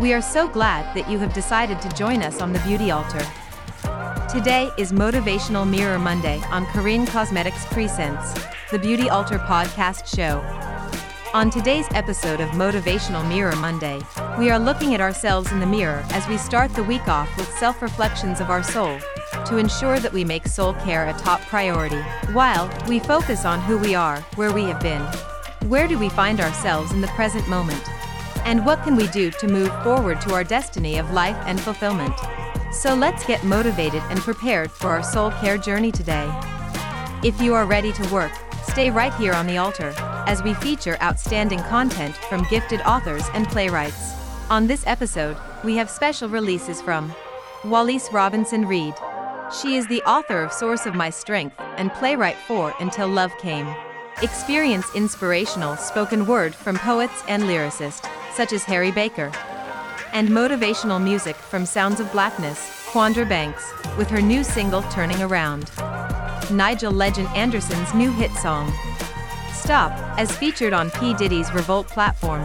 We are so glad that you have decided to join us on the Beauty Altar. Today is Motivational Mirror Monday on Corinne Cosmetics Presents, the Beauty Altar podcast show. On today's episode of Motivational Mirror Monday, we are looking at ourselves in the mirror as we start the week off with self reflections of our soul to ensure that we make soul care a top priority, while we focus on who we are, where we have been. Where do we find ourselves in the present moment? And what can we do to move forward to our destiny of life and fulfillment? So let's get motivated and prepared for our soul care journey today. If you are ready to work, stay right here on the altar as we feature outstanding content from gifted authors and playwrights. On this episode, we have special releases from Walease Robinson Reid. She is the author of Source of My Strength and playwright for Until Love Came. Experience inspirational spoken word from poets and lyricists, such as Harry Baker. And motivational music from Sounds of Blackness, Quandra Banks, with her new single Turning Around. Nigel Legend Anderson's new hit song, Stop, as featured on P. Diddy's Revolt platform.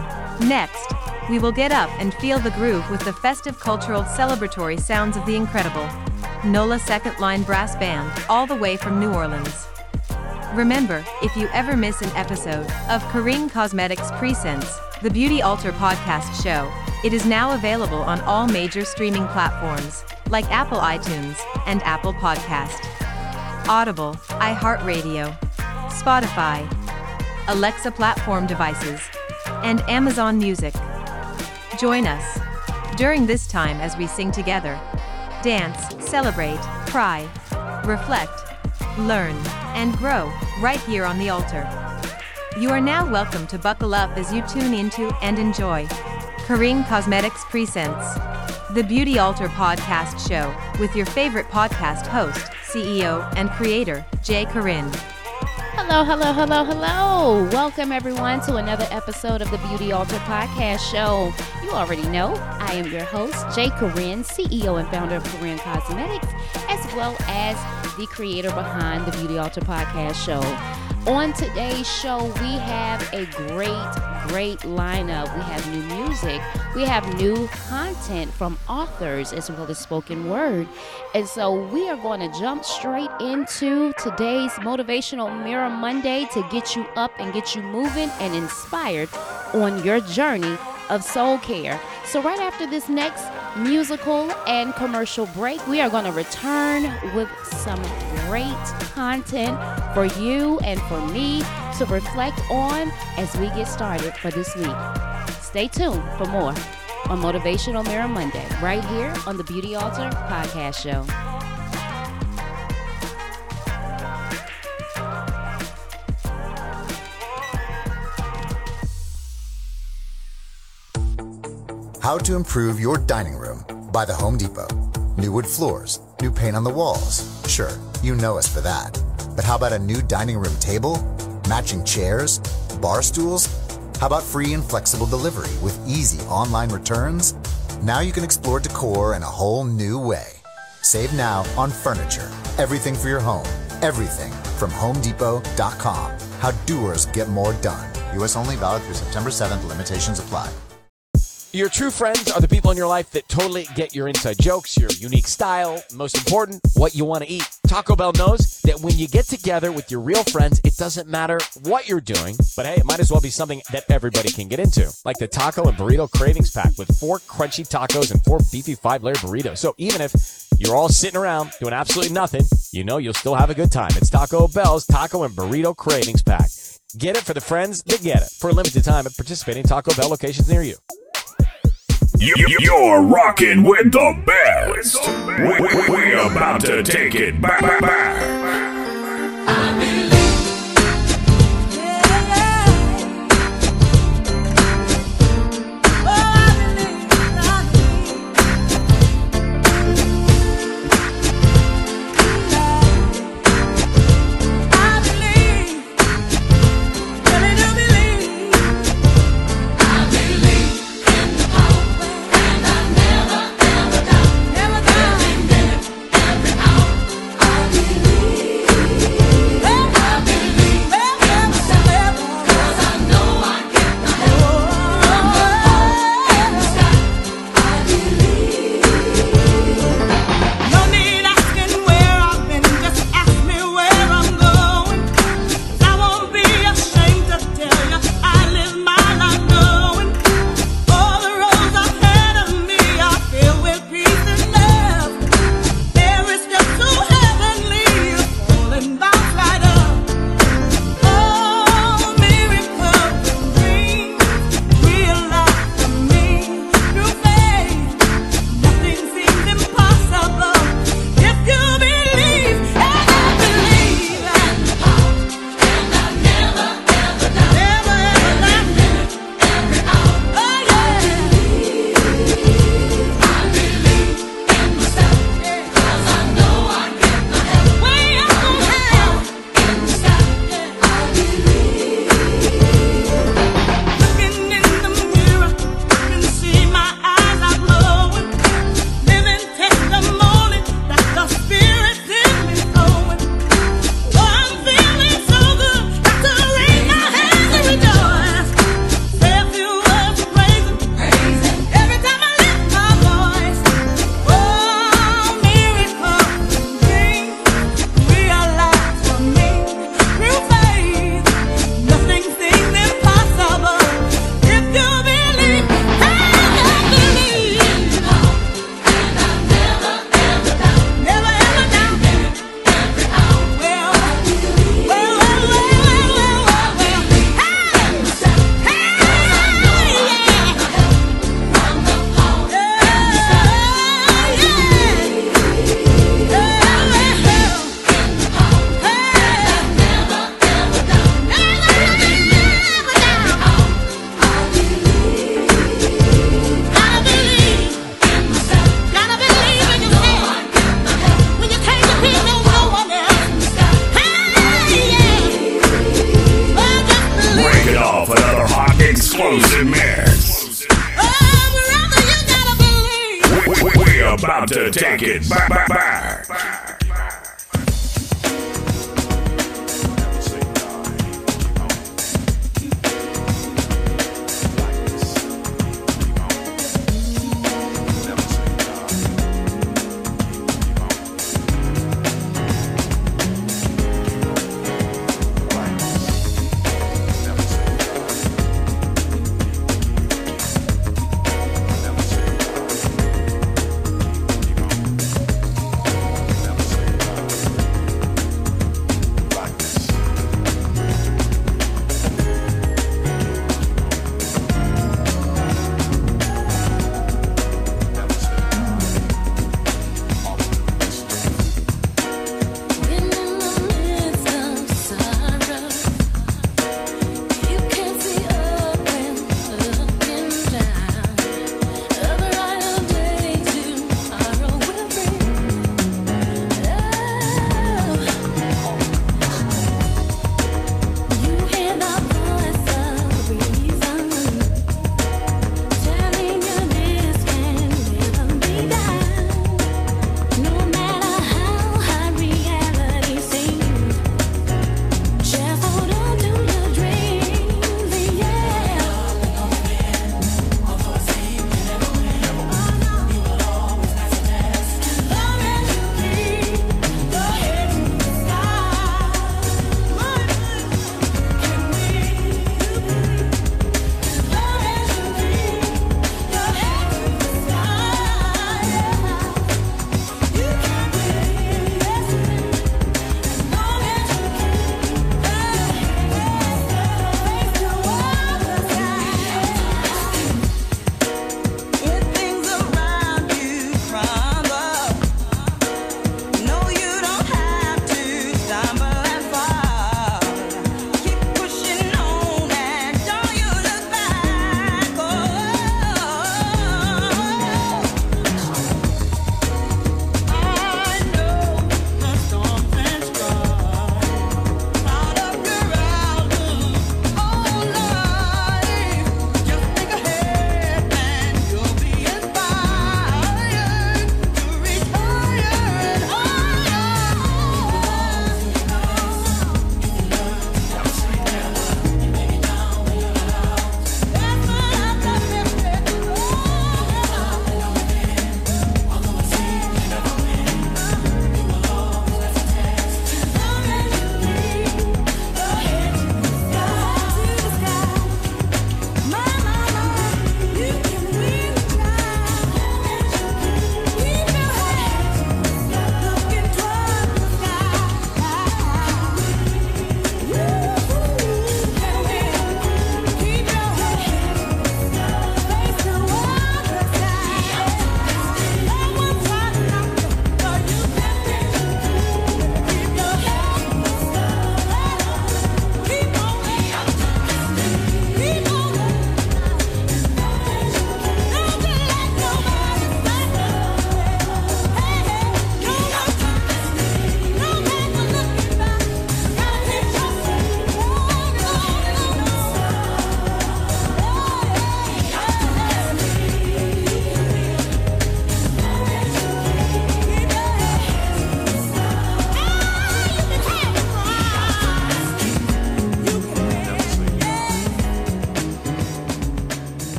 Next, we will get up and feel the groove with the festive cultural celebratory sounds of the incredible NOLA Second Line Brass Band, all the way from New Orleans. Remember, if you ever miss an episode of Corinne Cosmetics Presents, the Beauty Altar podcast show, it is now available on all major streaming platforms, like Apple iTunes and Apple Podcast, Audible, iHeartRadio, Spotify, Alexa platform devices, and Amazon Music. Join us during this time as we sing together, dance, celebrate, cry, reflect, learn, and grow right here on the altar. You are now welcome to buckle up as you tune into and enjoy Corinne Cosmetics Presents, the Beauty Altar podcast show with your favorite podcast host, CEO, and creator, Jay Corinne. Hello, hello, hello, hello. Welcome everyone to another episode of the Beauty Altar Podcast Show. You already know I am your host, Jay Corinne, CEO and founder of Corinne Cosmetics, as well as the creator behind the Beauty Altar Podcast Show. On today's show, we have a great, great lineup. We have new music, we have new content from authors as well as spoken word. And so we are going to jump straight into today's Motivational Mirror Monday to get you up and get you moving and inspired on your journey of soul care. So, right after this next musical and commercial break, we are going to return with some great content for you and for me to reflect on as we get started for this week. Stay tuned for more on Motivational Mirror Monday, right here on the Beauty Altar Podcast Show. How to improve your dining room by the Home Depot. New wood floors, new paint on the walls. Sure, you know us for that. But how about a new dining room table, matching chairs, bar stools? How about free and flexible delivery with easy online returns? Now you can explore decor in a whole new way. Save now on furniture. Everything for your home. Everything from HomeDepot.com. How doers get more done. U.S. only valid through September 7th. Limitations apply. Your true friends are the people in your life that totally get your inside jokes, your unique style, most important, what you want to eat. Taco Bell knows that when you get together with your real friends, it doesn't matter what you're doing, but hey, it might as well be something that everybody can get into. Like the Taco and Burrito Cravings Pack with four crunchy tacos and four beefy five layer burritos. So even if you're all sitting around doing absolutely nothing, you know you'll still have a good time. It's Taco Bell's Taco and Burrito Cravings Pack. Get it for the friends that get it for a limited time at participating Taco Bell locations near you. You're rocking with the best. We, we, we about to take it back.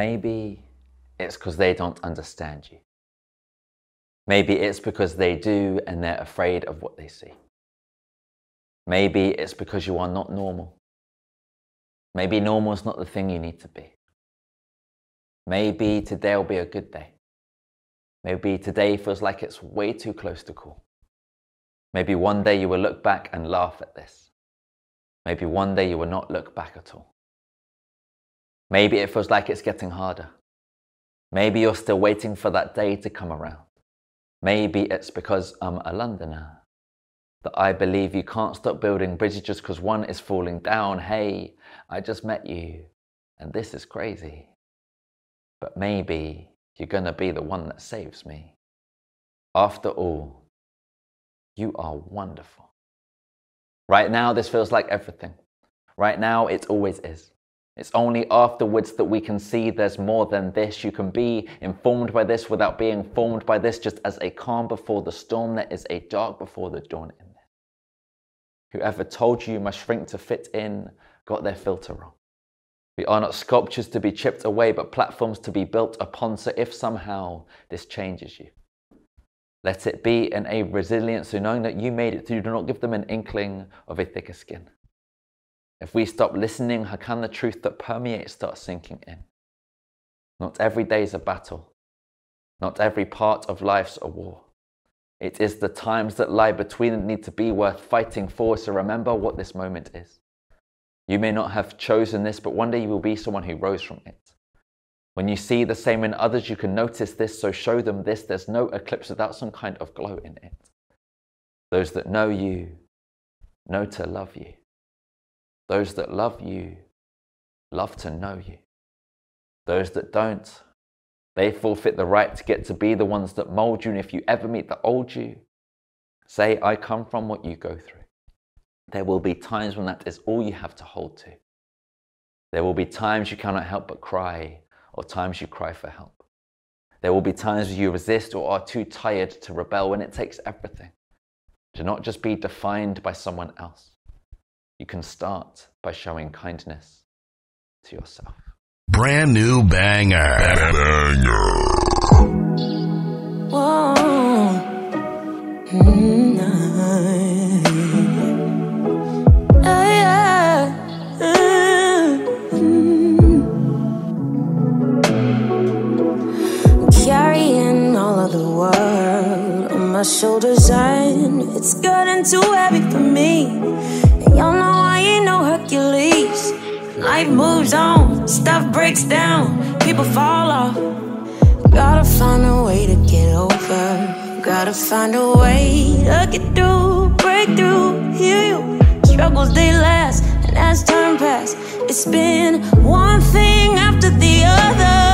Maybe it's because they don't understand you. Maybe it's because they do and they're afraid of what they see. Maybe it's because you are not normal. Maybe normal is not the thing you need to be. Maybe today will be a good day. Maybe today feels like it's way too close to call. Maybe one day you will look back and laugh at this. Maybe one day you will not look back at all. Maybe it feels like it's getting harder. Maybe you're still waiting for that day to come around. Maybe it's because I'm a Londoner that I believe you can't stop building bridges just because one is falling down. Hey, I just met you, and this is crazy. But maybe you're going to be the one that saves me. After all, you are wonderful. Right now, this feels like everything. Right now, it always is. It's only afterwards that we can see there's more than this. You can be informed by this without being formed by this, just as a calm before the storm, there is a dark before the dawn in this. Whoever told you you must shrink to fit in got their filter wrong. We are not sculptures to be chipped away, but platforms to be built upon. So if somehow this changes you, let it be in a resilience, so knowing that you made it through, do not give them an inkling of a thicker skin. If we stop listening, how can the truth that permeates start sinking in? Not every day is a battle. Not every part of life's a war. It is the times that lie between that need to be worth fighting for. So remember what this moment is. You may not have chosen this, but one day you will be someone who rose from it. When you see the same in others, you can notice this, so show them this. There's no eclipse without some kind of glow in it. Those that know you know to love you. Those that love you love to know you. Those that don't, they forfeit the right to get to be the ones that mold you. And if you ever meet the old you, say, I come from what you go through. There will be times when that is all you have to hold to. There will be times you cannot help but cry, or times you cry for help. There will be times you resist or are too tired to rebel when it takes everything. To not just be defined by someone else. You can start by showing kindness to yourself. Brand new banger. Banger. Carrying all of the world on my shoulders, and it's getting too heavy for me. Life moves on, stuff breaks down, people fall off. Gotta find a way to get over. Gotta find a way to get through, break through, heal. Struggles they last, and as time pass, it's been one thing after the other.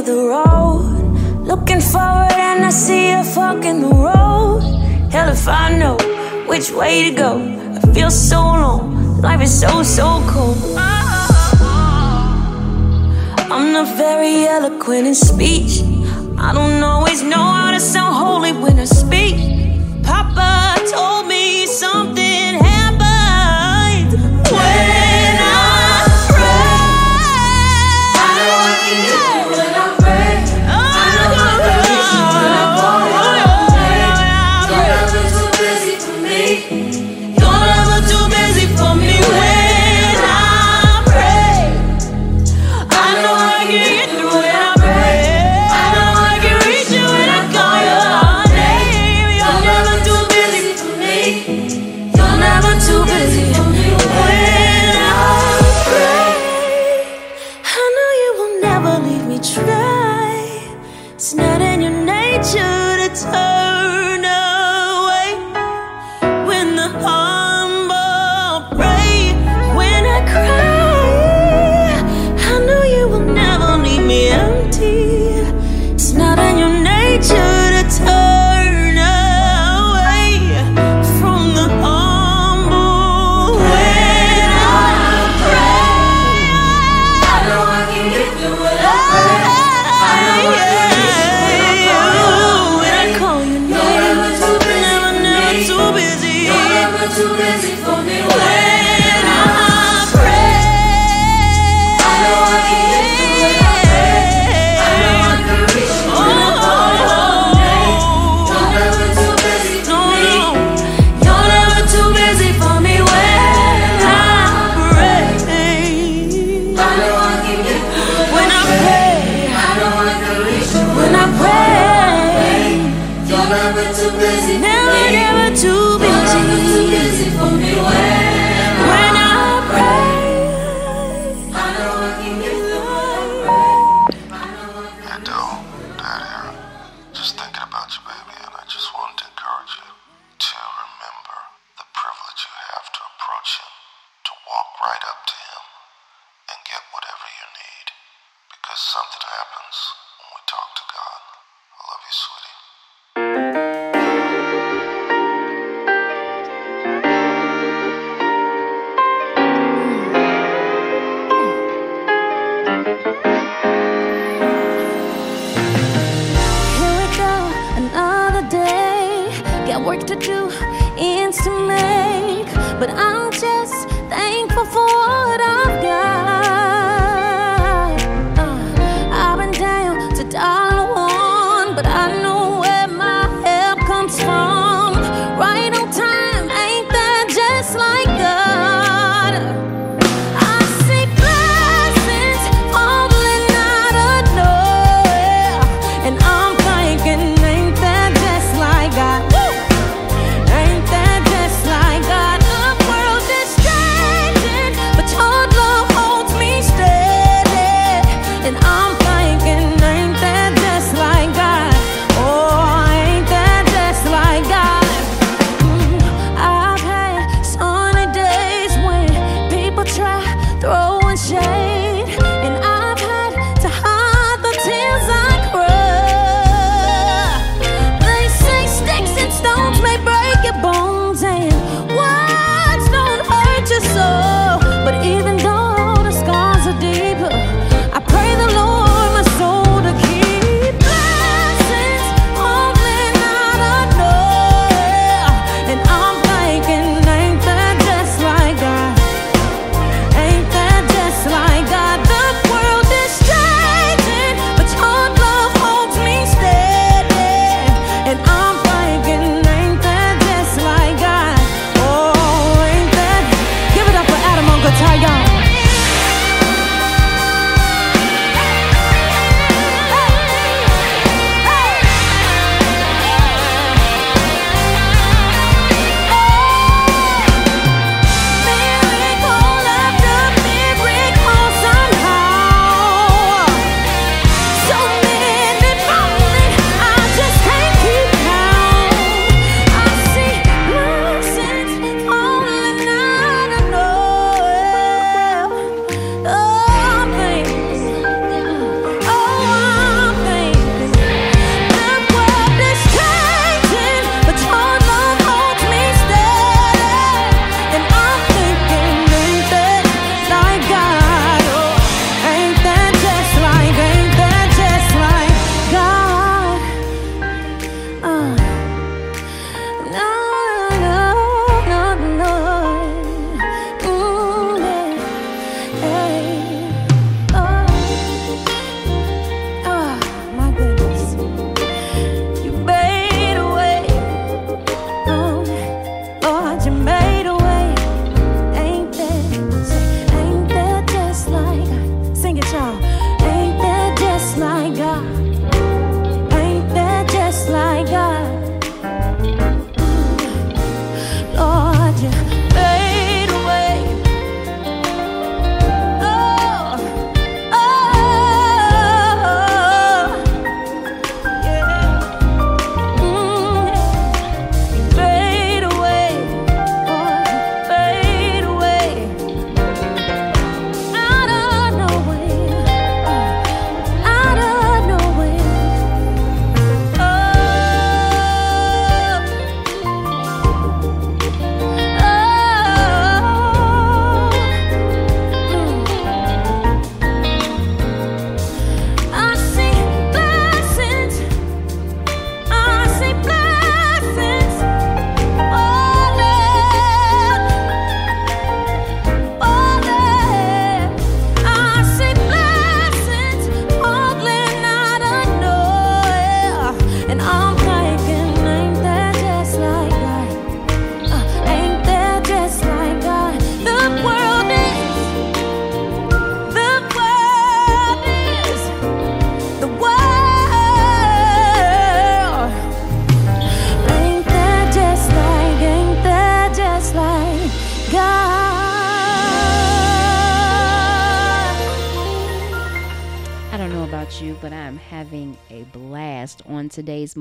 Of the road, looking forward and I see a fork in the road. Hell if I know which way to go. I feel so alone. Life is so so cold. I'm not very eloquent in speech. I don't always know how to sound holy when I speak. Papa told me something ends to make, but I'm just thankful for what I've got.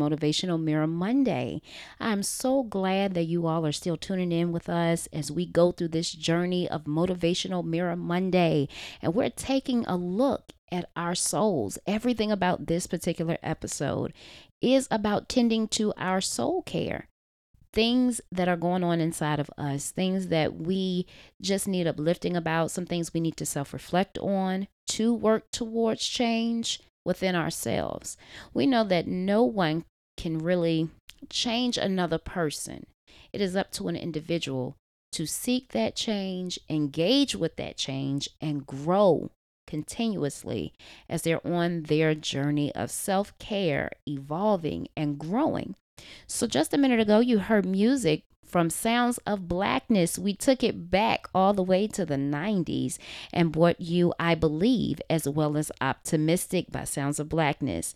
Motivational Mirror Monday. I'm so glad that you all are still tuning in with us as we go through this journey of Motivational Mirror Monday. And we're taking a look at our souls. Everything about this particular episode is about tending to our soul care things that are going on inside of us, things that we just need uplifting about, some things we need to self reflect on to work towards change within ourselves. We know that no one can really change another person, it is up to an individual to seek that change, engage with that change, and grow continuously as they're on their journey of self care, evolving, and growing. So, just a minute ago, you heard music from Sounds of Blackness. We took it back all the way to the 90s and brought you I Believe as well as Optimistic by Sounds of Blackness.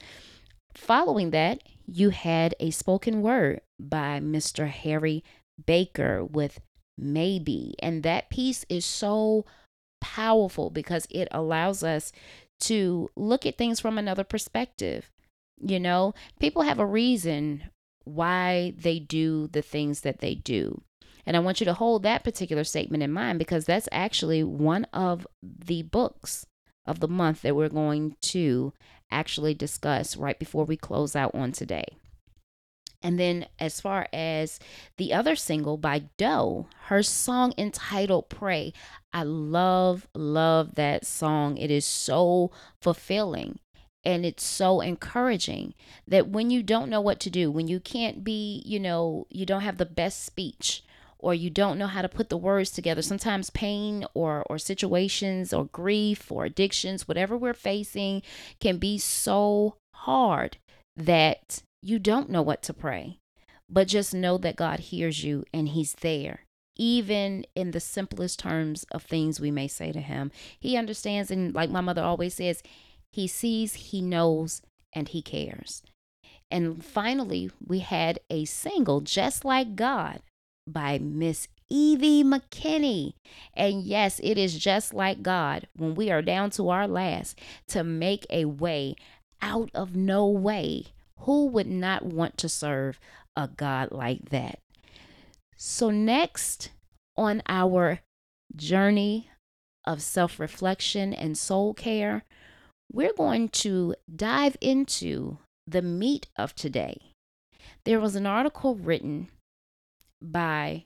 Following that, you had a spoken word by Mr. Harry Baker with Maybe. And that piece is so powerful because it allows us to look at things from another perspective. You know, people have a reason why they do the things that they do. And I want you to hold that particular statement in mind because that's actually one of the books of the month that we're going to actually discuss right before we close out on today. And then, as far as the other single by Doe, her song entitled Pray, I love, love that song. It is so fulfilling. And it's so encouraging that when you don't know what to do, when you can't be, you know, you don't have the best speech or you don't know how to put the words together, sometimes pain or, or situations or grief or addictions, whatever we're facing, can be so hard that you don't know what to pray. But just know that God hears you and He's there even in the simplest terms of things we may say to him. He understands, and like my mother always says, he sees, he knows, and he cares. And finally, we had a single, Just Like God, by Miss Evvie McKinney. And yes, it is just like God when we are down to our last to make a way out of no way. Who would not want to serve a God like that? So, next on our journey of self reflection and soul care, we're going to dive into the meat of today. There was an article written by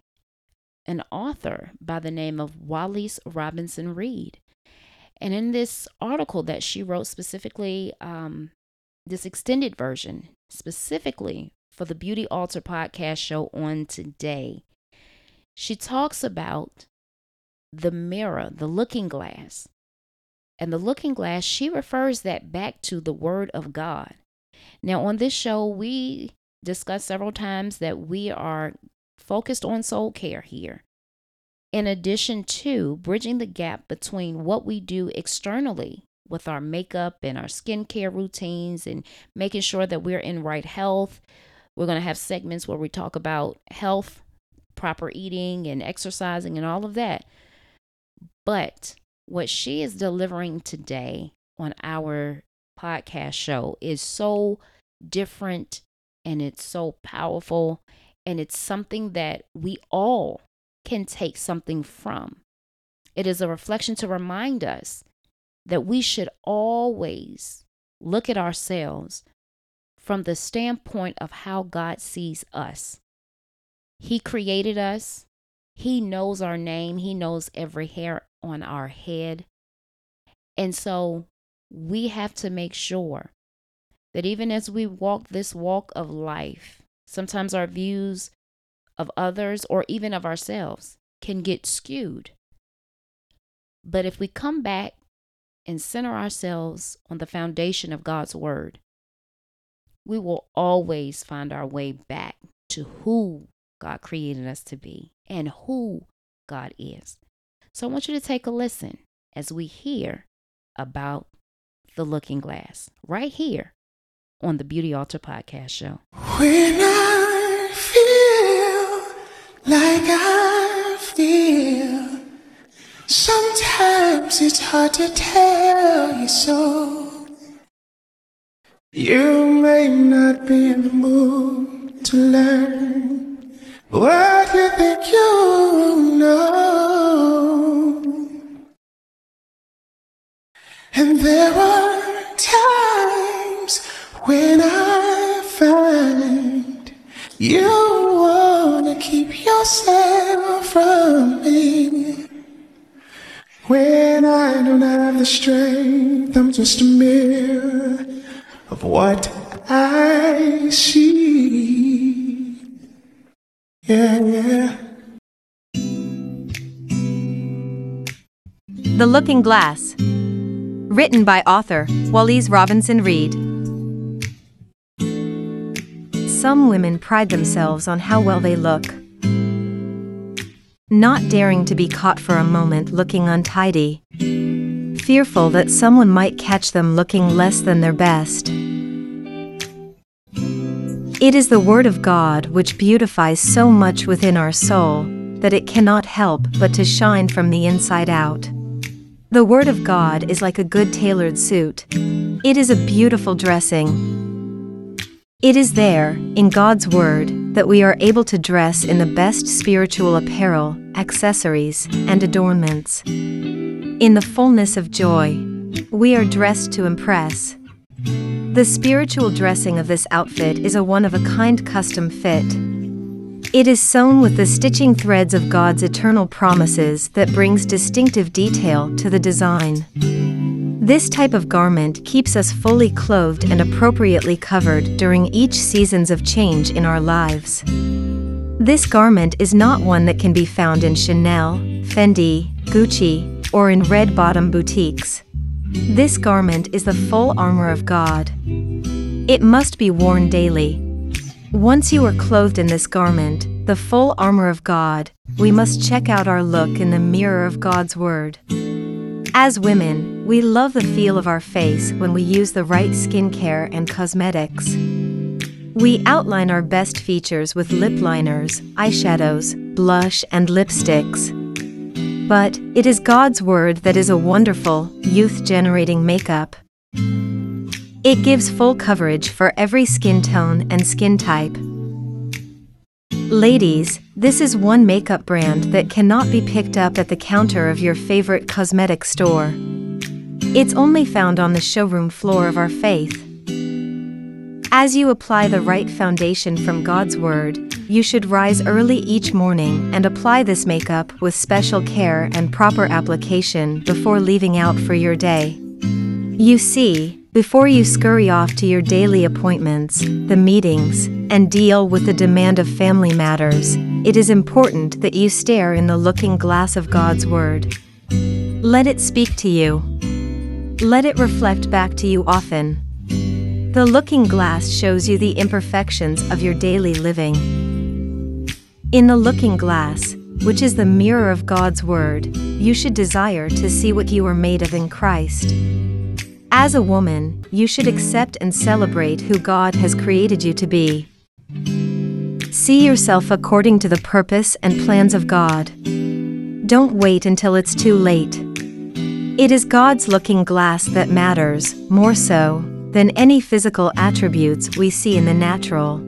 an author by the name of Walease Robinson Reid. And in this article that she wrote specifically, um, this extended version, specifically for the Beauty Altar podcast show on today, she talks about the mirror, the looking glass, and the looking glass, she refers that back to the Word of God. Now, on this show, we discussed several times that we are focused on soul care here. In addition to bridging the gap between what we do externally with our makeup and our skincare routines and making sure that we're in right health. We're going to have segments where we talk about health, proper eating, and exercising and all of that. But what she is delivering today on our podcast show is so different and it's so powerful and it's something that we all can take something from. It is a reflection to remind us that we should always look at ourselves from the standpoint of how God sees us. He created us, He knows our name, He knows every hair on our head. And so we have to make sure that even as we walk this walk of life, sometimes our views of others or even of ourselves can get skewed. But if we come back and center ourselves on the foundation of God's Word, we will always find our way back to who God created us to be and who God is. So I want you to take a listen as we hear about the looking glass right here on the Beauty Altar Podcast Show. When I feel like I feel, sometimes it's hard to tell you so. You may not be in the mood to learn what you think you know. And there are times when I find you wanna keep yourself from me. When I don't have the strength, I'm just a mirror of what I see. Yeah, yeah. The Looking Glass. Written by author Walease Robinson Reid. Some women pride themselves on how well they look. Not daring to be caught for a moment looking untidy. Fearful that someone might catch them looking less than their best. It is the Word of God which beautifies so much within our soul that it cannot help but to shine from the inside out. The Word of God is like a good tailored suit. It is a beautiful dressing. It is there, in God's Word, that we are able to dress in the best spiritual apparel, accessories, and adornments. In the fullness of joy, we are dressed to impress. The spiritual dressing of this outfit is a one of a kind custom fit. It is sewn with the stitching threads of God's eternal promises that brings distinctive detail to the design. This type of garment keeps us fully clothed and appropriately covered during each seasons of change in our lives. This garment is not one that can be found in Chanel, Fendi, Gucci, or in red bottom boutiques. This garment is the full armor of God. It must be worn daily. Once you are clothed in this garment, the full armor of God, we must check out our look in the mirror of God's Word. As women, we love the feel of our face when we use the right skincare and cosmetics. We outline our best features with lip liners, eyeshadows, blush, and lipsticks. But it is God's Word that is a wonderful, youth generating makeup. It gives full coverage for every skin tone and skin type. Ladies, this is one makeup brand that cannot be picked up at the counter of your favorite cosmetic store. It's only found on the showroom floor of our faith. As you apply the right foundation from God's Word, you should rise early each morning and apply this makeup with special care and proper application before leaving out for your day. You see, before you scurry off to your daily appointments, the meetings, and deal with the demand of family matters, it is important that you stare in the looking glass of God's Word. Let it speak to you. Let it reflect back to you often. The looking glass shows you the imperfections of your daily living. In the looking glass, which is the mirror of God's Word, you should desire to see what you are made of in Christ. As a woman, you should accept and celebrate who God has created you to be. See yourself according to the purpose and plans of God. Don't wait until it's too late. It is God's looking glass that matters, more so than any physical attributes we see in the natural.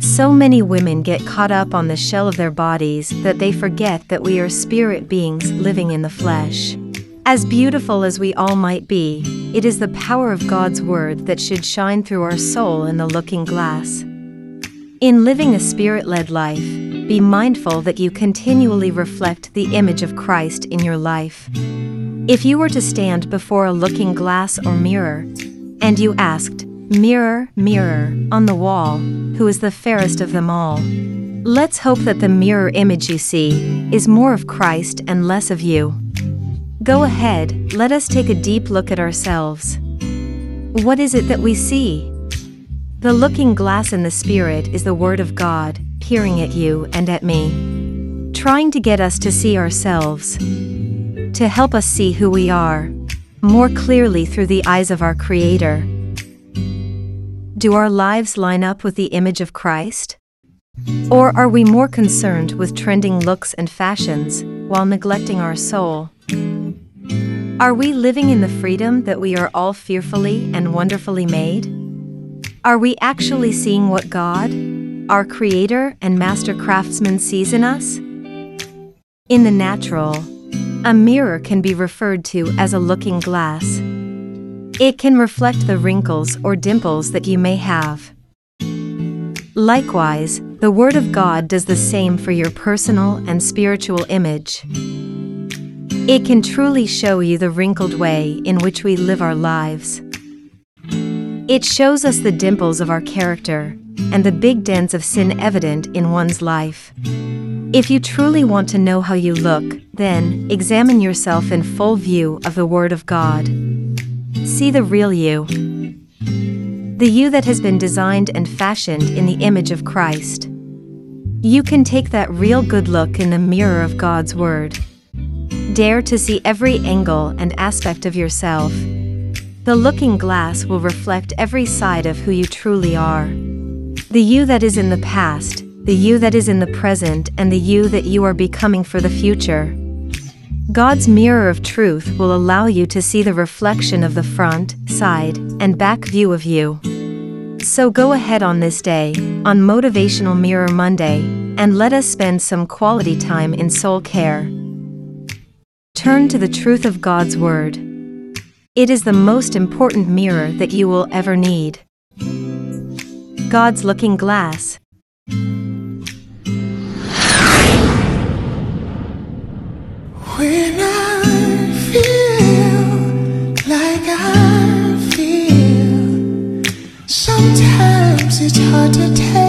So many women get caught up on the shell of their bodies that they forget that we are spirit beings living in the flesh. As beautiful as we all might be, it is the power of God's Word that should shine through our soul in the looking glass. In living a spirit led life, be mindful that you continually reflect the image of Christ in your life. If you were to stand before a looking glass or mirror, and you asked, Mirror, mirror, on the wall, who is the fairest of them all? Let's hope that the mirror image you see is more of Christ and less of you. Go ahead, let us take a deep look at ourselves. What is it that we see? The looking glass in the Spirit is the Word of God, peering at you and at me, trying to get us to see ourselves, to help us see who we are, more clearly through the eyes of our Creator. Do our lives line up with the image of Christ? Or are we more concerned with trending looks and fashions while neglecting our soul? Are we living in the freedom that we are all fearfully and wonderfully made? Are we actually seeing what God, our Creator and Master Craftsman, sees in us? In the natural, a mirror can be referred to as a looking glass. It can reflect the wrinkles or dimples that you may have. Likewise, the Word of God does the same for your personal and spiritual image. It can truly show you the wrinkled way in which we live our lives. It shows us the dimples of our character and the big dents of sin evident in one's life. If you truly want to know how you look, then examine yourself in full view of the Word of God. See the real you. The you that has been designed and fashioned in the image of Christ. You can take that real good look in the mirror of God's Word. Dare to see every angle and aspect of yourself. The looking glass will reflect every side of who you truly are. The you that is in the past, the you that is in the present, and the you that you are becoming for the future. God's mirror of truth will allow you to see the reflection of the front, side, and back view of you. So go ahead on this day, on Motivational Mirror Monday, and let us spend some quality time in soul care. Turn to the truth of God's Word. It is the most important mirror that you will ever need. God's looking glass. When I feel like I feel, sometimes it's hard to tell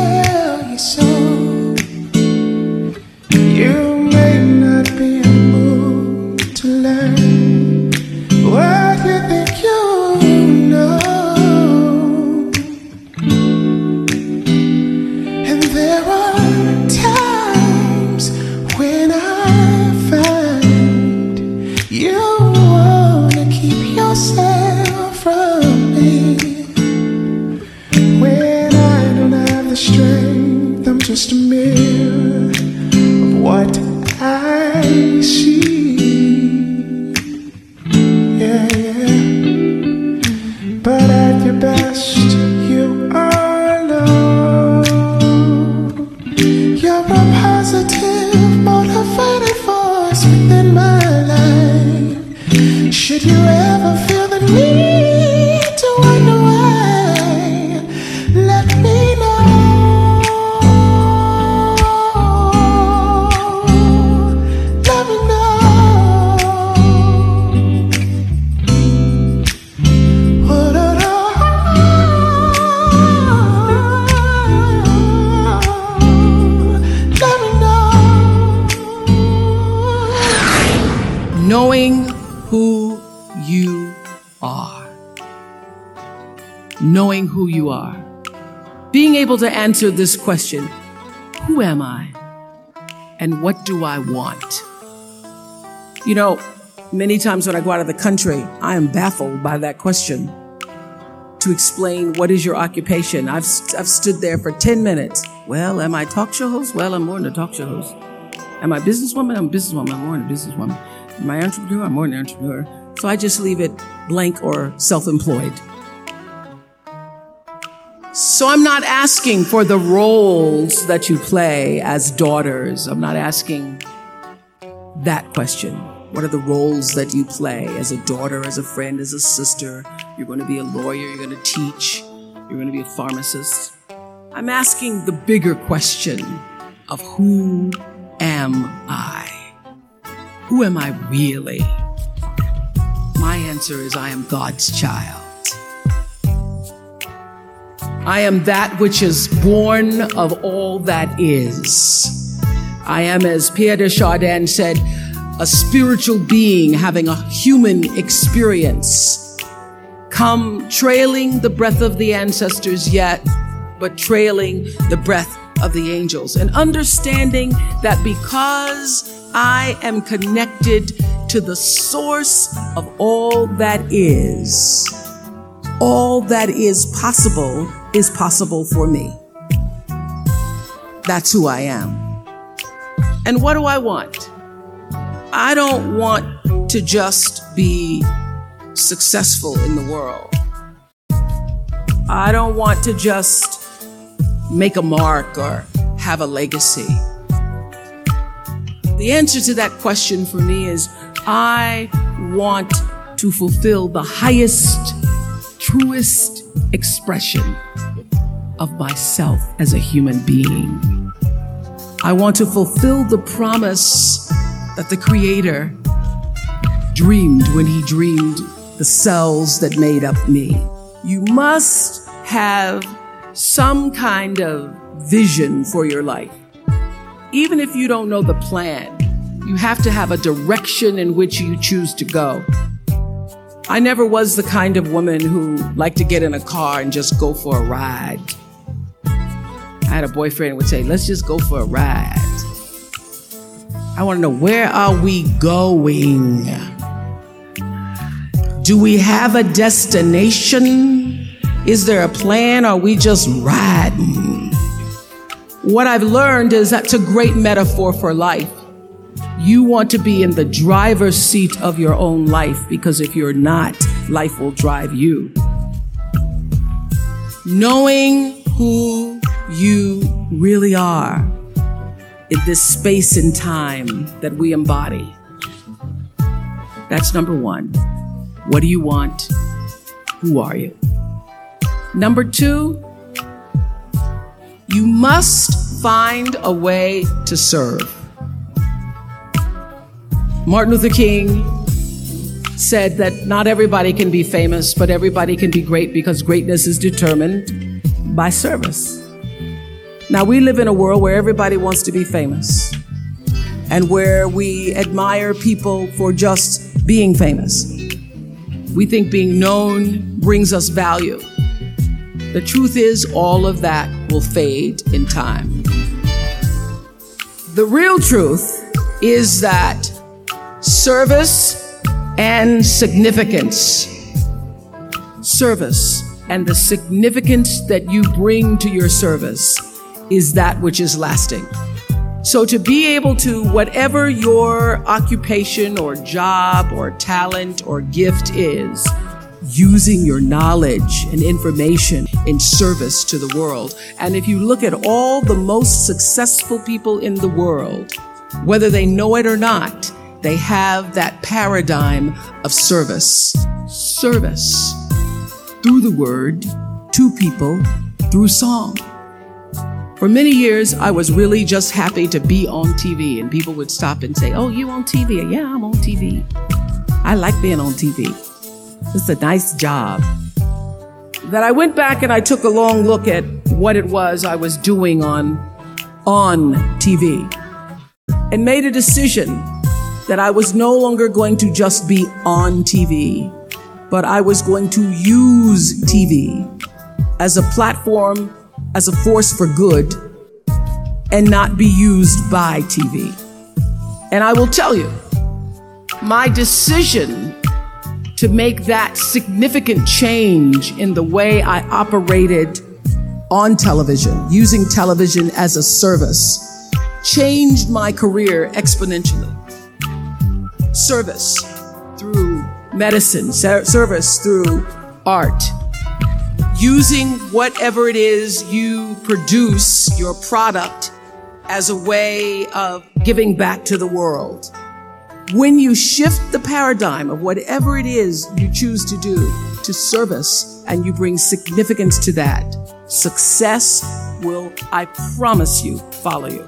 of what I see. Yeah. But at your best, you are low. You're a positive, motivating force within my life. Should you Knowing who you are. Being able to answer this question Who am I? And what do I want? You know, many times when I go out of the country, I am baffled by that question. To explain what is your occupation, I've, I've stood there for 10 minutes. Well, am I a talk show host? Well, I'm more than a talk show host. Am I a businesswoman? I'm a businesswoman. I'm more than a businesswoman. Am I an entrepreneur? I'm more than an entrepreneur. So I just leave it blank or self employed. So I'm not asking for the roles that you play as daughters. I'm not asking that question. What are the roles that you play as a daughter, as a friend, as a sister? You're going to be a lawyer, you're going to teach, you're going to be a pharmacist. I'm asking the bigger question of who am I? Who am I really? My answer is I am God's child. I am that which is born of all that is. I am, as Pierre de Chardin said, a spiritual being having a human experience. Come trailing the breath of the ancestors yet, but trailing the breath of the angels. And understanding that because I am connected to the source of all that is, all that is possible is possible for me. That's who I am. And what do I want? I don't want to just be successful in the world. I don't want to just make a mark or have a legacy. The answer to that question for me is I want to fulfill the highest, truest expression of myself as a human being. I want to fulfill the promise that the Creator dreamed when He dreamed the cells that made up me. You must have some kind of vision for your life. Even if you don't know the plan, you have to have a direction in which you choose to go. I never was the kind of woman who liked to get in a car and just go for a ride. I had a boyfriend who would say, let's just go for a ride. I want to know where are we going? Do we have a destination? Is there a plan? Or are we just riding? What I've learned is that's a great metaphor for life. You want to be in the driver's seat of your own life because if you're not, life will drive you. Knowing who you really are in this space and time that we embody. That's number one. What do you want? Who are you? Number two, you must find a way to serve. Martin Luther King said that not everybody can be famous, but everybody can be great because greatness is determined by service. Now, we live in a world where everybody wants to be famous and where we admire people for just being famous. We think being known brings us value. The truth is, all of that will fade in time. The real truth is that service and significance, service and the significance that you bring to your service is that which is lasting. So to be able to, whatever your occupation or job or talent or gift is, using your knowledge and information in service to the world. And if you look at all the most successful people in the world, whether they know it or not, they have that paradigm of service. Service through the word, to people, through song. For many years, I was really just happy to be on TV, and people would stop and say, Oh, you on TV? Yeah, I'm on TV. I like being on TV. It's a nice job. That I went back and I took a long look at what it was I was doing on, on TV and made a decision that I was no longer going to just be on TV, but I was going to use TV as a platform as a force for good and not be used by TV. And I will tell you, my decision to make that significant change in the way I operated on television, using television as a service, changed my career exponentially. Service through medicine, service through art, using whatever it is you produce, your product, as a way of giving back to the world. When you shift the paradigm of whatever it is you choose to do to service and you bring significance to that, success will, I promise you, follow you.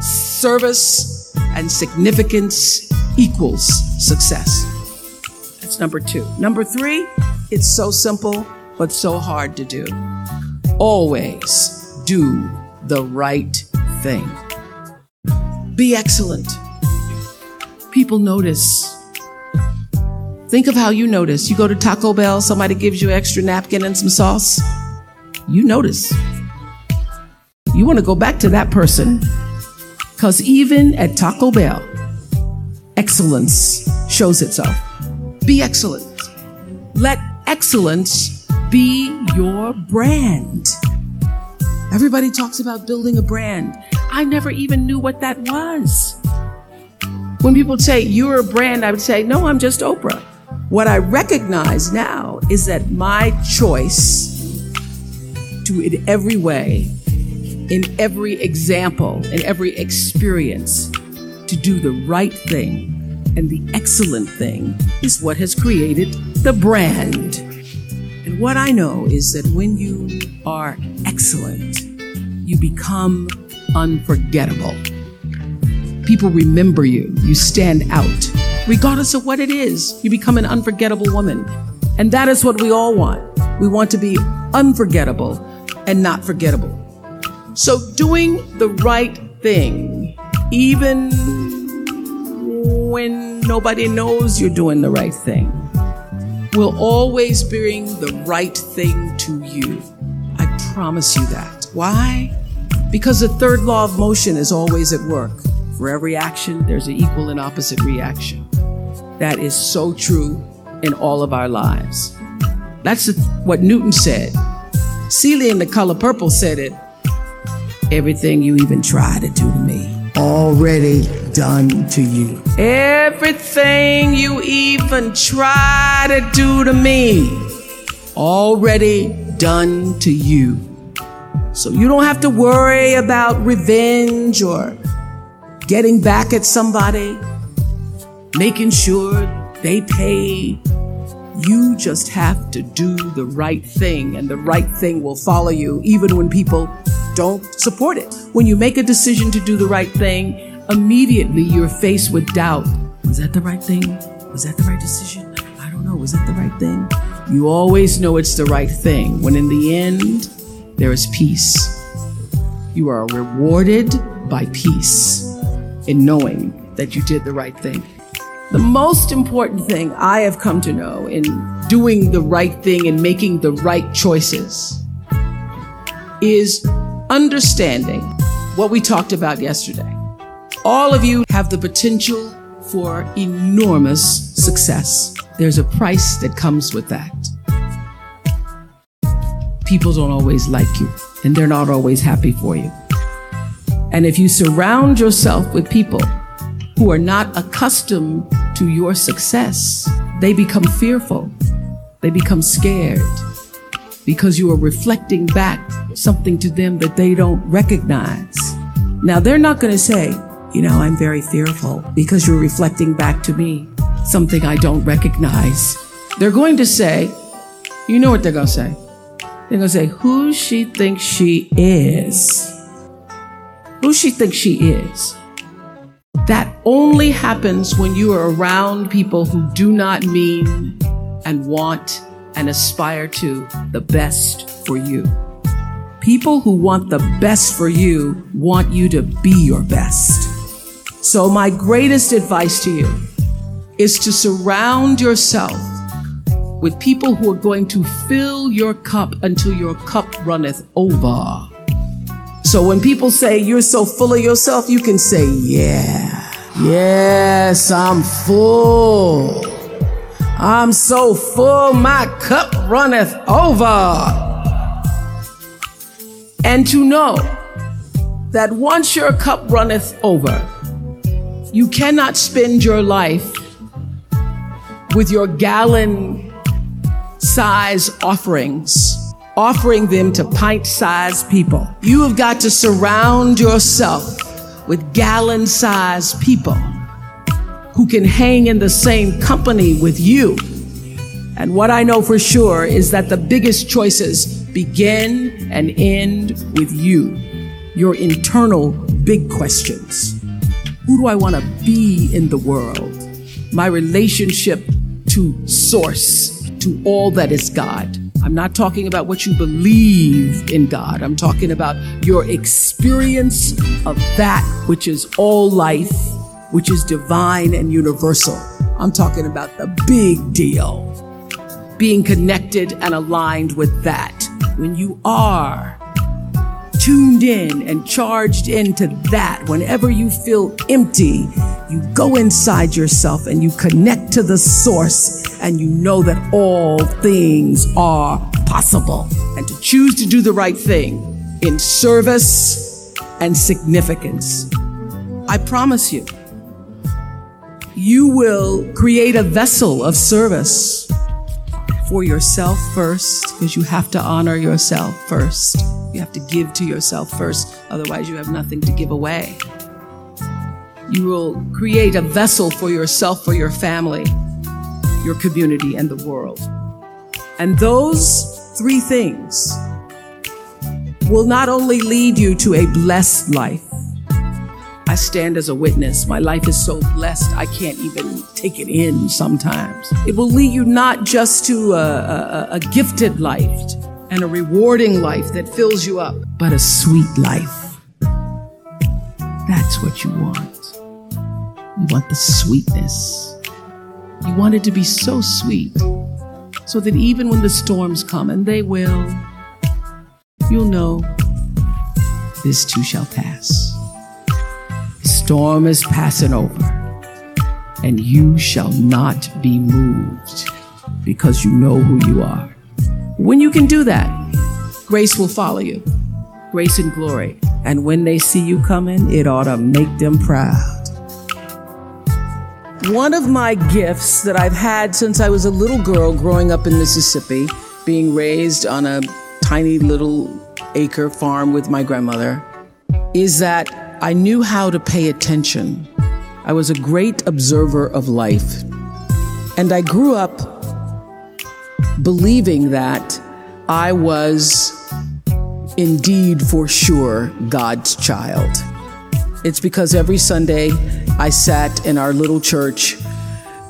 Service and significance equals success. That's number two. Number three, it's so simple but so hard to do. Always do the right thing. Be excellent. People notice. Think of how you notice. You go to Taco Bell, somebody gives you extra napkin and some sauce. You notice. You want to go back to that person. Because even at Taco Bell, excellence shows itself. Be excellent. Let excellence be your brand. Everybody talks about building a brand. I never even knew what that was. When people say you're a brand, I would say, no, I'm just Oprah. What I recognize now is that my choice to, in every way, in every example, in every experience, to do the right thing. And the excellent thing is what has created the brand. And what I know is that when you are excellent, you become unforgettable. People remember you, you stand out. Regardless of what it is, you become an unforgettable woman. And that is what we all want. We want to be unforgettable and not forgettable. So, doing the right thing, even when nobody knows you're doing the right thing, will always bring the right thing to you. I promise you that. Why? Because the third law of motion is always at work. For every action, there's an equal and opposite reaction. That is so true in all of our lives. That's what Newton said. Celia in the color purple said it. Everything you even try to do to me, already done to you. Everything you even try to do to me, already done to you. So you don't have to worry about revenge or getting back at somebody, making sure they pay you just have to do the right thing, and the right thing will follow you, even when people don't support it. When you make a decision to do the right thing, immediately you're faced with doubt. Was that the right thing? Was that the right decision? I don't know. Was that the right thing? You always know it's the right thing when in the end, there is peace. You are rewarded by peace in knowing that you did the right thing. The most important thing I have come to know in doing the right thing and making the right choices is understanding what we talked about yesterday. All of you have the potential for enormous success. There's a price that comes with that. People don't always like you, and they're not always happy for you. And if you surround yourself with people who are not accustomed to your success, they become fearful. They become scared because you are reflecting back something to them that they don't recognize. Now, they're not going to say, you know, I'm very fearful because you're reflecting back to me something I don't recognize. They're going to say, you know what they're going to say? They're going to say, who she thinks she is. Who she thinks she is. That only happens when you are around people who do not mean and want and aspire to the best for you. People who want the best for you want you to be your best. So, my greatest advice to you is to surround yourself with people who are going to fill your cup until your cup runneth over. So when people say you're so full of yourself, you can say, yeah, yes, I'm full. I'm so full, my cup runneth over. And to know that once your cup runneth over, you cannot spend your life with your gallon size offerings offering them to pint sized people. You have got to surround yourself with gallon sized people who can hang in the same company with you. And what I know for sure is that the biggest choices begin and end with you, your internal big questions. Who do I want to be in the world? My relationship to Source, to all that is God. I'm not talking about what you believe in God. I'm talking about your experience of that which is all life, which is divine and universal. I'm talking about the big deal. Being connected and aligned with that. When you are tuned in and charged into that, whenever you feel empty, you go inside yourself and you connect to the source and you know that all things are possible. And to choose to do the right thing in service and significance. I promise you, you will create a vessel of service for yourself first, because you have to honor yourself first. You have to give to yourself first, otherwise, you have nothing to give away. You will create a vessel for yourself, for your family, your community, and the world. And those three things will not only lead you to a blessed life. I stand as a witness. My life is so blessed, I can't even take it in sometimes. It will lead you not just to a, a, a gifted life and a rewarding life that fills you up, but a sweet life. That's what you want. You want the sweetness. You want it to be so sweet so that even when the storms come, and they will, you'll know this too shall pass. Storm is passing over, and you shall not be moved because you know who you are. When you can do that, grace will follow you, grace and glory. And when they see you coming, it ought to make them proud. One of my gifts that I've had since I was a little girl growing up in Mississippi, being raised on a tiny little acre farm with my grandmother, is that I knew how to pay attention. I was a great observer of life. And I grew up believing that I was indeed for sure God's child. It's because every Sunday I sat in our little church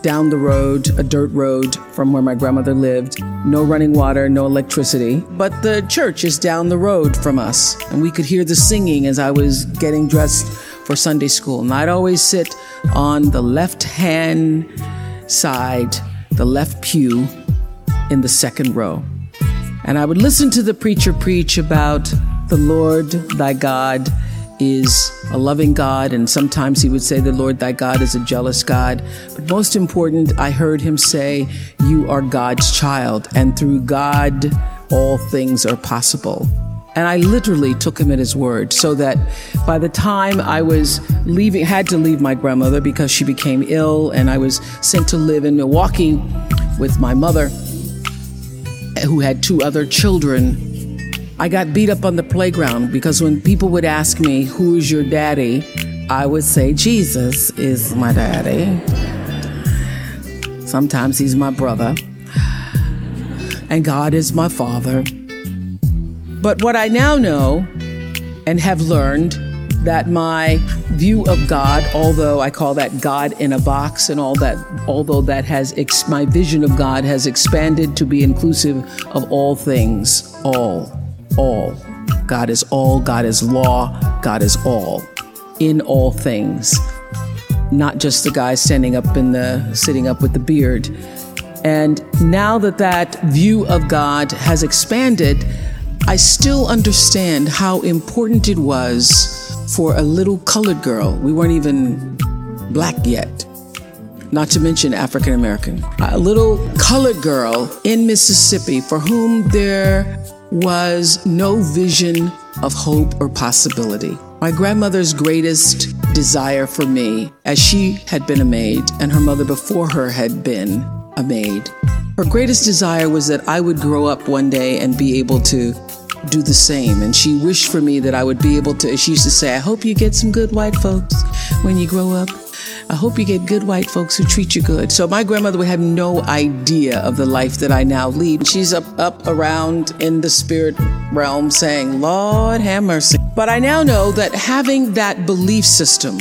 down the road, a dirt road from where my grandmother lived. No running water, no electricity. But the church is down the road from us. And we could hear the singing as I was getting dressed for Sunday school. And I'd always sit on the left hand side, the left pew in the second row. And I would listen to the preacher preach about the Lord thy God is a loving God, and sometimes he would say, The Lord thy God is a jealous God. But most important, I heard him say, You are God's child, and through God, all things are possible. And I literally took him at his word, so that by the time I was leaving, had to leave my grandmother because she became ill, and I was sent to live in Milwaukee with my mother, who had two other children I got beat up on the playground because when people would ask me, Who is your daddy? I would say, Jesus is my daddy. Sometimes he's my brother. And God is my father. But what I now know and have learned that my view of God, although I call that God in a box, and all that, although that has ex- my vision of God has expanded to be inclusive of all things, all all. God is all, God is law, God is all, in all things. Not just the guy standing up in the, sitting up with the beard. And now that that view of God has expanded, I still understand how important it was for a little colored girl. We weren't even black yet, not to mention African American. A little colored girl in Mississippi for whom there was no vision of hope or possibility. My grandmother's greatest desire for me, as she had been a maid and her mother before her had been a maid, her greatest desire was that I would grow up one day and be able to do the same. And she wished for me that I would be able to, she used to say, I hope you get some good white folks when you grow up. I hope you get good white folks who treat you good. So my grandmother would have no idea of the life that I now lead. She's up, up around in the spirit realm saying, Lord have mercy. But I now know that having that belief system,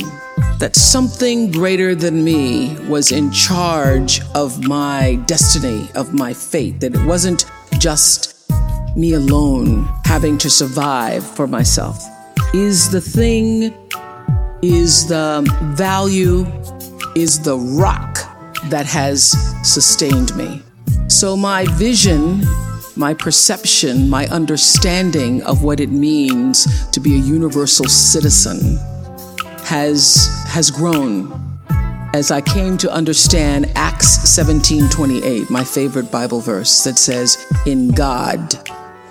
that something greater than me was in charge of my destiny, of my fate, that it wasn't just me alone having to survive for myself, is the thing is the value, is the rock that has sustained me. So, my vision, my perception, my understanding of what it means to be a universal citizen has, has grown as I came to understand Acts 17:28, my favorite Bible verse that says, "In God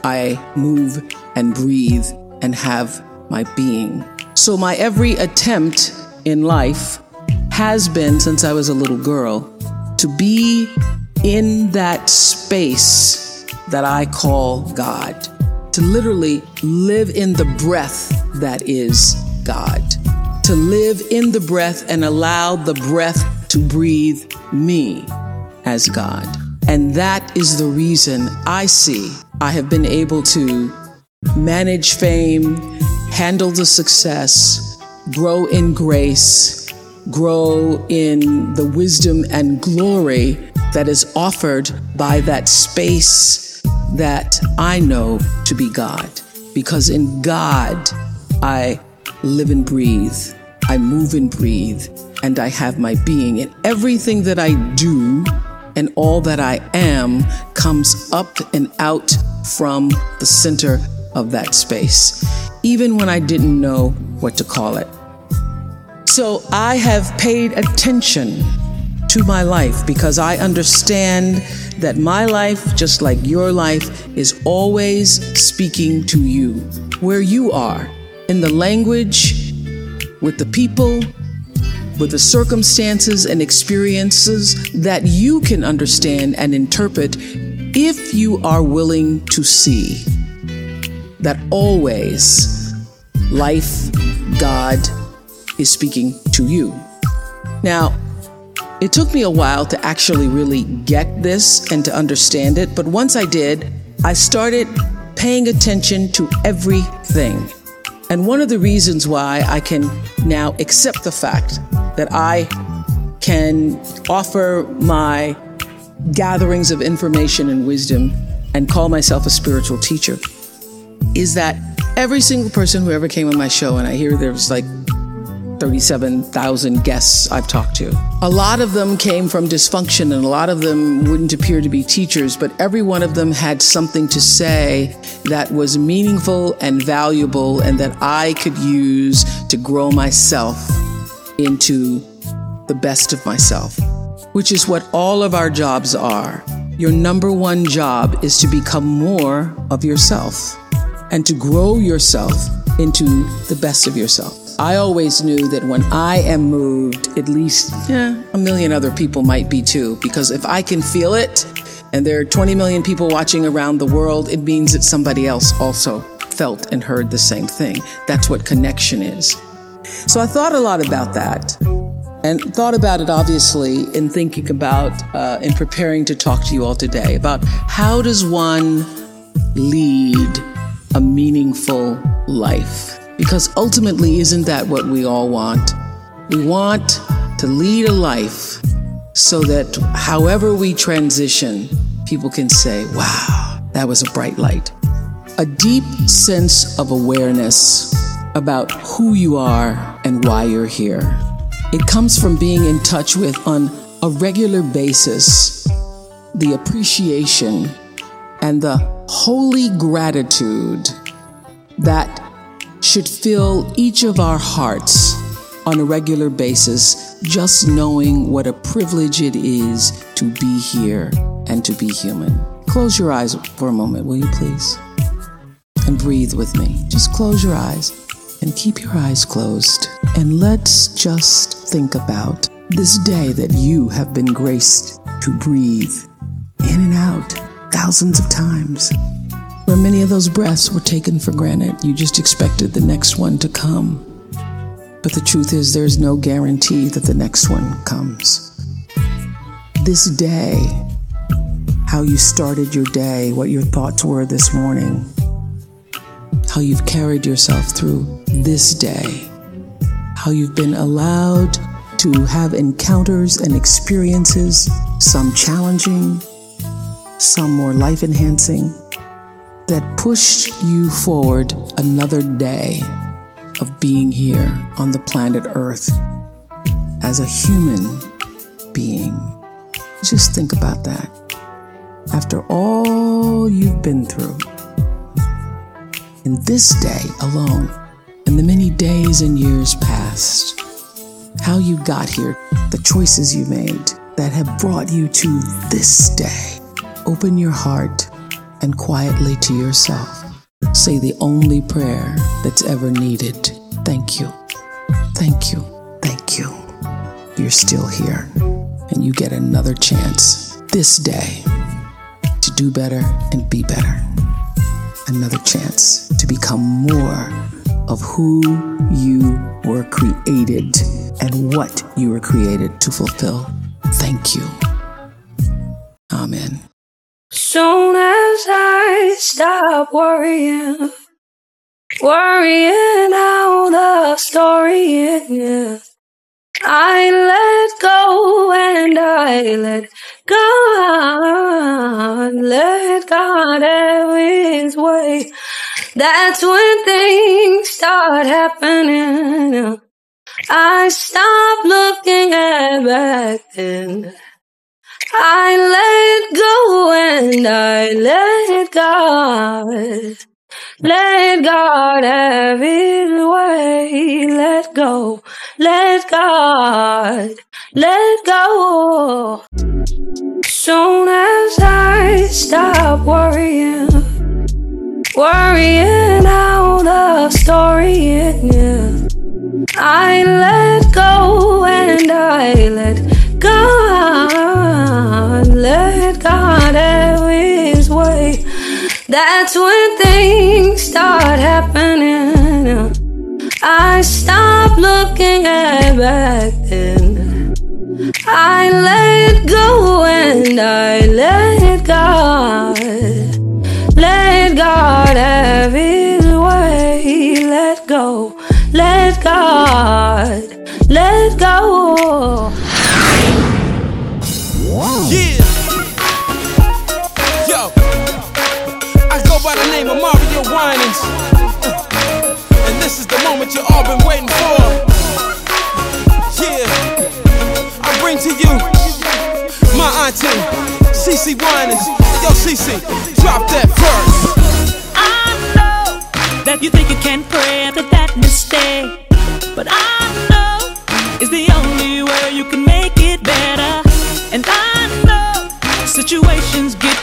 I move and breathe and have my being." So, my every attempt in life has been, since I was a little girl, to be in that space that I call God, to literally live in the breath that is God, to live in the breath and allow the breath to breathe me as God. And that is the reason I see I have been able to manage fame, handle the success, grow in grace, grow in the wisdom and glory that is offered by that space that I know to be God. Because in God, I live and breathe, I move and breathe, and I have my being. And everything that I do and all that I am comes up and out from the center of that space, even when I didn't know what to call it. So I have paid attention to my life because I understand that my life, just like your life, is always speaking to you where you are in the language, with the people, with the circumstances and experiences that you can understand and interpret if you are willing to see that always life, God, is speaking to you. Now, it took me a while to actually really get this and to understand it, but once I did, I started paying attention to everything. And one of the reasons why I can now accept the fact that I can offer my gatherings of information and wisdom and call myself a spiritual teacher is that every single person who ever came on my show, and I hear there's like 37,000 guests I've talked to. A lot of them came from dysfunction and a lot of them wouldn't appear to be teachers, but every one of them had something to say that was meaningful and valuable and that I could use to grow myself into the best of myself, which is what all of our jobs are. Your number one job is to become more of yourself and to grow yourself into the best of yourself. I always knew that when I am moved, at least yeah, a million other people might be too. Because if I can feel it, and there are 20 million people watching around the world, it means that somebody else also felt and heard the same thing. That's what connection is. So I thought a lot about that. And thought about it obviously in thinking about, uh, in preparing to talk to you all today about how does one lead a meaningful life? Because ultimately, isn't that what we all want? We want to lead a life so that however we transition, people can say, wow, that was a bright light. A deep sense of awareness about who you are and why you're here. It comes from being in touch with, on a regular basis, the appreciation and the holy gratitude that should fill each of our hearts on a regular basis, just knowing what a privilege it is to be here and to be human. Close your eyes for a moment, will you please? And breathe with me. Just close your eyes and keep your eyes closed. And let's just think about this day that you have been graced to breathe in and out thousands of times where many of those breaths were taken for granted. You just expected the next one to come. But the truth is, there's no guarantee that the next one comes. This day, how you started your day, what your thoughts were this morning, how you've carried yourself through this day, how you've been allowed to have encounters and experiences, some challenging, some more life enhancing that pushed you forward another day of being here on the planet Earth as a human being. Just think about that. After all you've been through, in this day alone, and the many days and years past, how you got here, the choices you made that have brought you to this day. Open your heart and quietly to yourself say the only prayer that's ever needed Thank you. Thank you. Thank you. You're still here, and you get another chance this day to do better and be better. Another chance to become more of who you were created and what you were created to fulfill. Thank you. Amen. Soon as I stop worrying, worrying how the story ends, I let go and I let God, let God have His way. That's when things start happening. I stop looking at back then. I let go and I let God. Let God have His way. Let go. Let God. Let go. Soon as I stop worrying, worrying how the story ends, I let go That's when things start happening. I stop looking at back then. I let go and I let God. Let God have His way. Let go. Let God. Let go. Mario Winans. And this is the moment you all been waiting for. Yeah. I bring to you my auntie, Cece Winans. Yo, CC, drop that first. I know that you think you can pray after that mistake. But I know it's the only way you can make it better. And I know situations get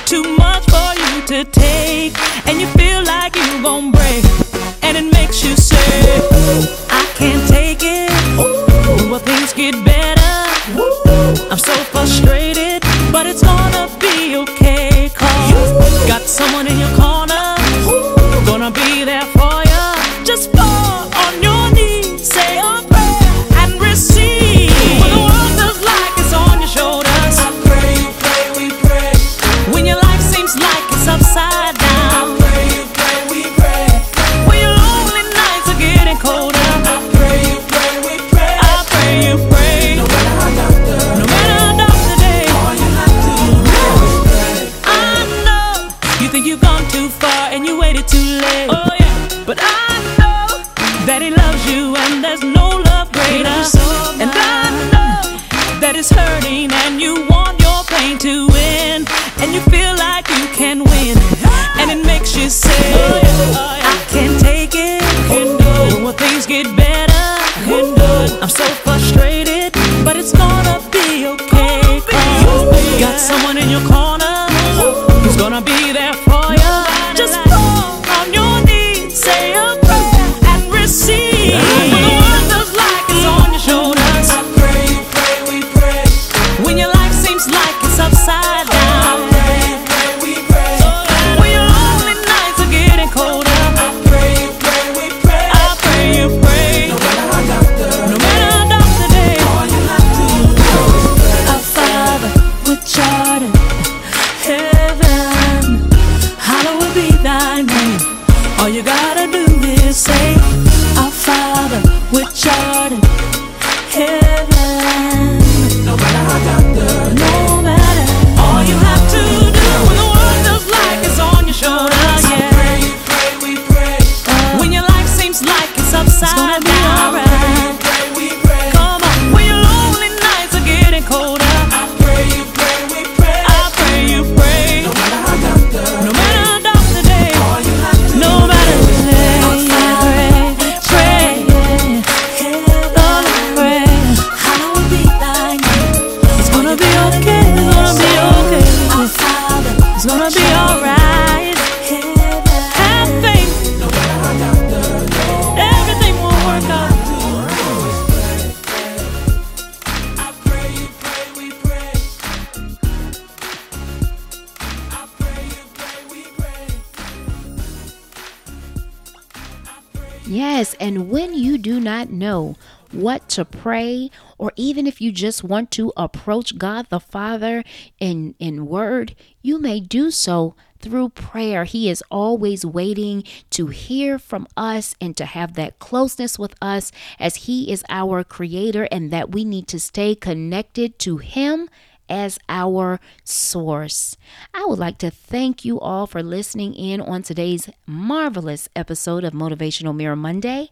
to pray, or even if you just want to approach God the Father in, in word, you may do so through prayer. He is always waiting to hear from us and to have that closeness with us as He is our creator and that we need to stay connected to Him as our source. I would like to thank you all for listening in on today's marvelous episode of Motivational Mirror Monday.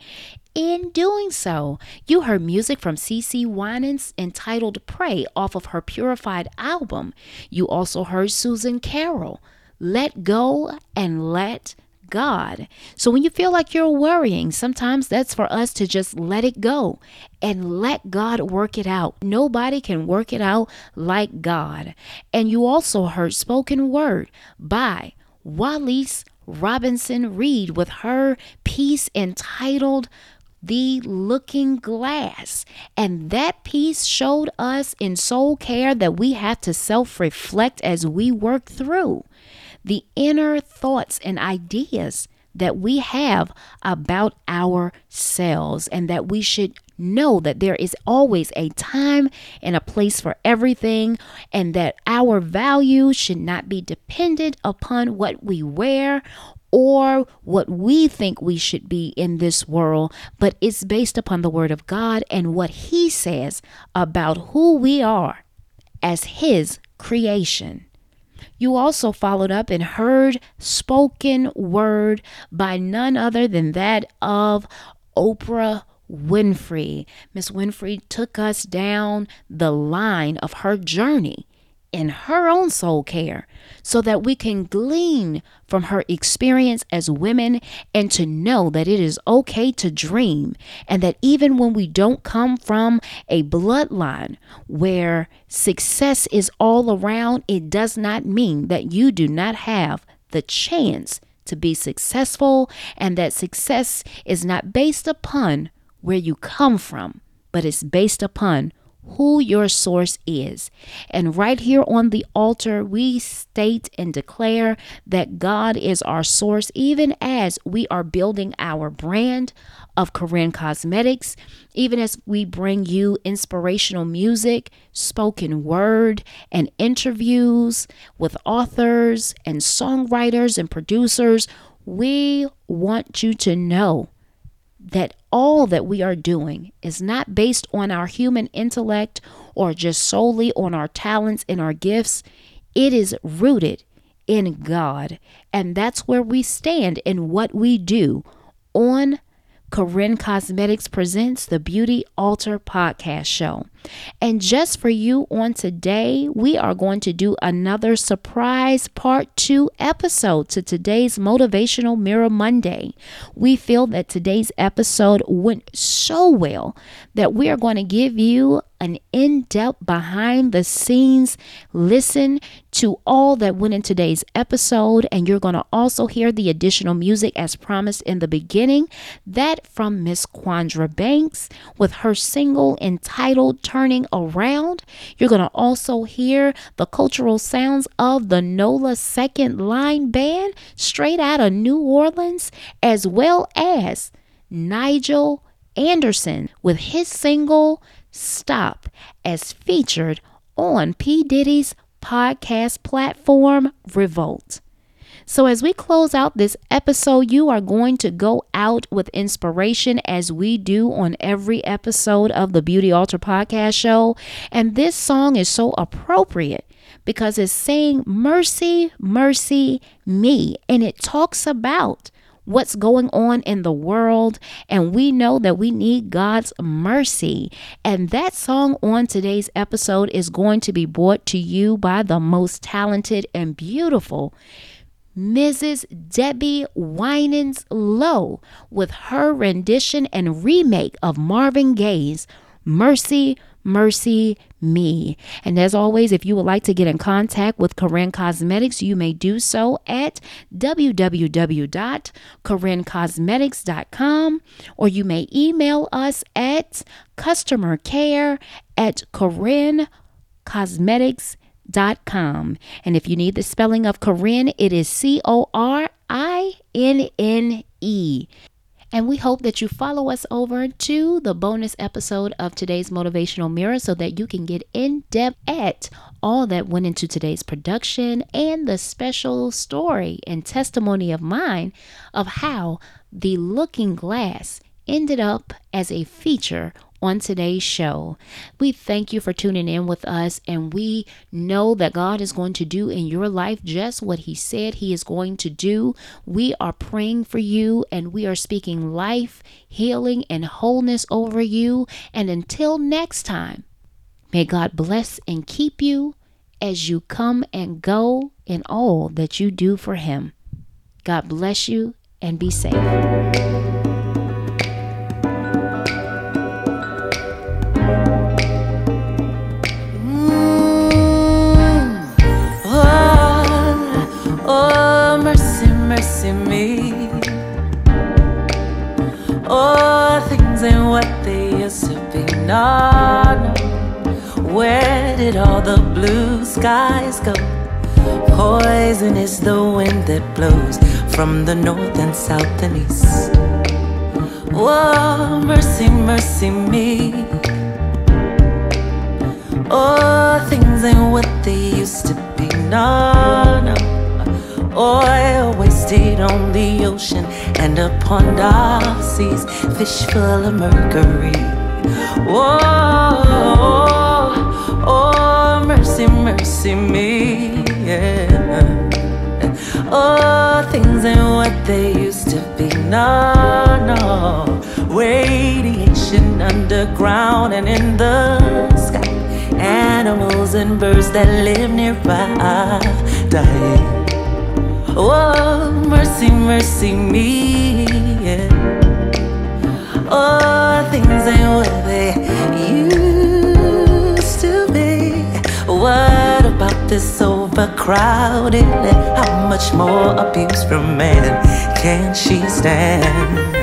In doing so, you heard music from CeCe Winans entitled Pray off of her Purified album. You also heard Susan Carol, Let Go and Let God. So when you feel like you're worrying, sometimes that's for us to just let it go and let God work it out. Nobody can work it out like God. And you also heard spoken word by Walease Robinson Reid with her piece entitled the looking glass. And that piece showed us in soul care that we have to self reflect as we work through the inner thoughts and ideas that we have about ourselves, and that we should know that there is always a time and a place for everything, and that our value should not be dependent upon what we wear or what we think we should be in this world, but it's based upon the Word of God and what He says about who we are as His creation. You also followed up and heard spoken word by none other than that of Oprah Winfrey. Miss Winfrey took us down the line of her journey in her own soul care so that we can glean from her experience as women and to know that it is okay to dream and that even when we don't come from a bloodline where success is all around, it does not mean that you do not have the chance to be successful and that success is not based upon where you come from, but it's based upon who your source is. And right here on the altar, we state and declare that God is our source, even as we are building our brand of Corinne Cosmetics, even as we bring you inspirational music, spoken word, and interviews with authors and songwriters and producers. We want you to know that all that we are doing is not based on our human intellect or just solely on our talents and our gifts. It is rooted in God. And that's where we stand in what we do on Corinne Cosmetics presents the Beauty Altar podcast show. And just for you on today, we are going to do another surprise part two episode to today's Motivational Mirror Monday. We feel that today's episode went so well that we are going to give you an in depth behind the scenes listen to all that went in today's episode. And you're going to also hear the additional music as promised in the beginning that from Miss Quandra Banks with her single entitled Turning Around. You're going to also hear the cultural sounds of the NOLA Second Line Band straight out of New Orleans, as well as Nigel Anderson with his single Stop as featured on P. Diddy's podcast platform, Revolt. So, as we close out this episode, you are going to go out with inspiration as we do on every episode of the Beauty Altar podcast show. And this song is so appropriate because it's saying, Mercy, mercy, me. And it talks about what's going on in the world, and we know that we need God's mercy. And that song on today's episode is going to be brought to you by the most talented and beautiful. Mrs. Debbie Winans Lowe with her rendition and remake of Marvin Gaye's Mercy, Mercy Me. And as always, if you would like to get in contact with Corinne Cosmetics, you may do so at www.corinnecosmetics.com or you may email us at customer care at corinnecosmetics.com. And if you need the spelling of Corinne, it is C O R I N N E. And we hope that you follow us over to the bonus episode of today's Motivational Mirror so that you can get in depth at all that went into today's production and the special story and testimony of mine of how the looking glass ended up as a feature on today's show. We thank you for tuning in with us, and we know that God is going to do in your life just what He said He is going to do. We are praying for you, and we are speaking life, healing, and wholeness over you. And until next time, may God bless and keep you as you come and go in all that you do for Him. God bless you and be safe. Oh, things ain't what they used to be. No, no. Where did all the blue skies go? Poison is the wind that blows from the north and south and east. Oh, mercy, mercy me. Oh, things ain't what they used to be. No, no. Oil wasted on the ocean and upon dark seas, fish full of mercury. Whoa, oh, mercy, mercy me. Yeah. Oh, things ain't what they used to be. No, no. Radiation underground and in the sky. Animals and birds that live nearby die. Oh, mercy, mercy me. Yeah. Oh, things ain't what they used to be. What about this overcrowded? How much more abuse from man can she stand?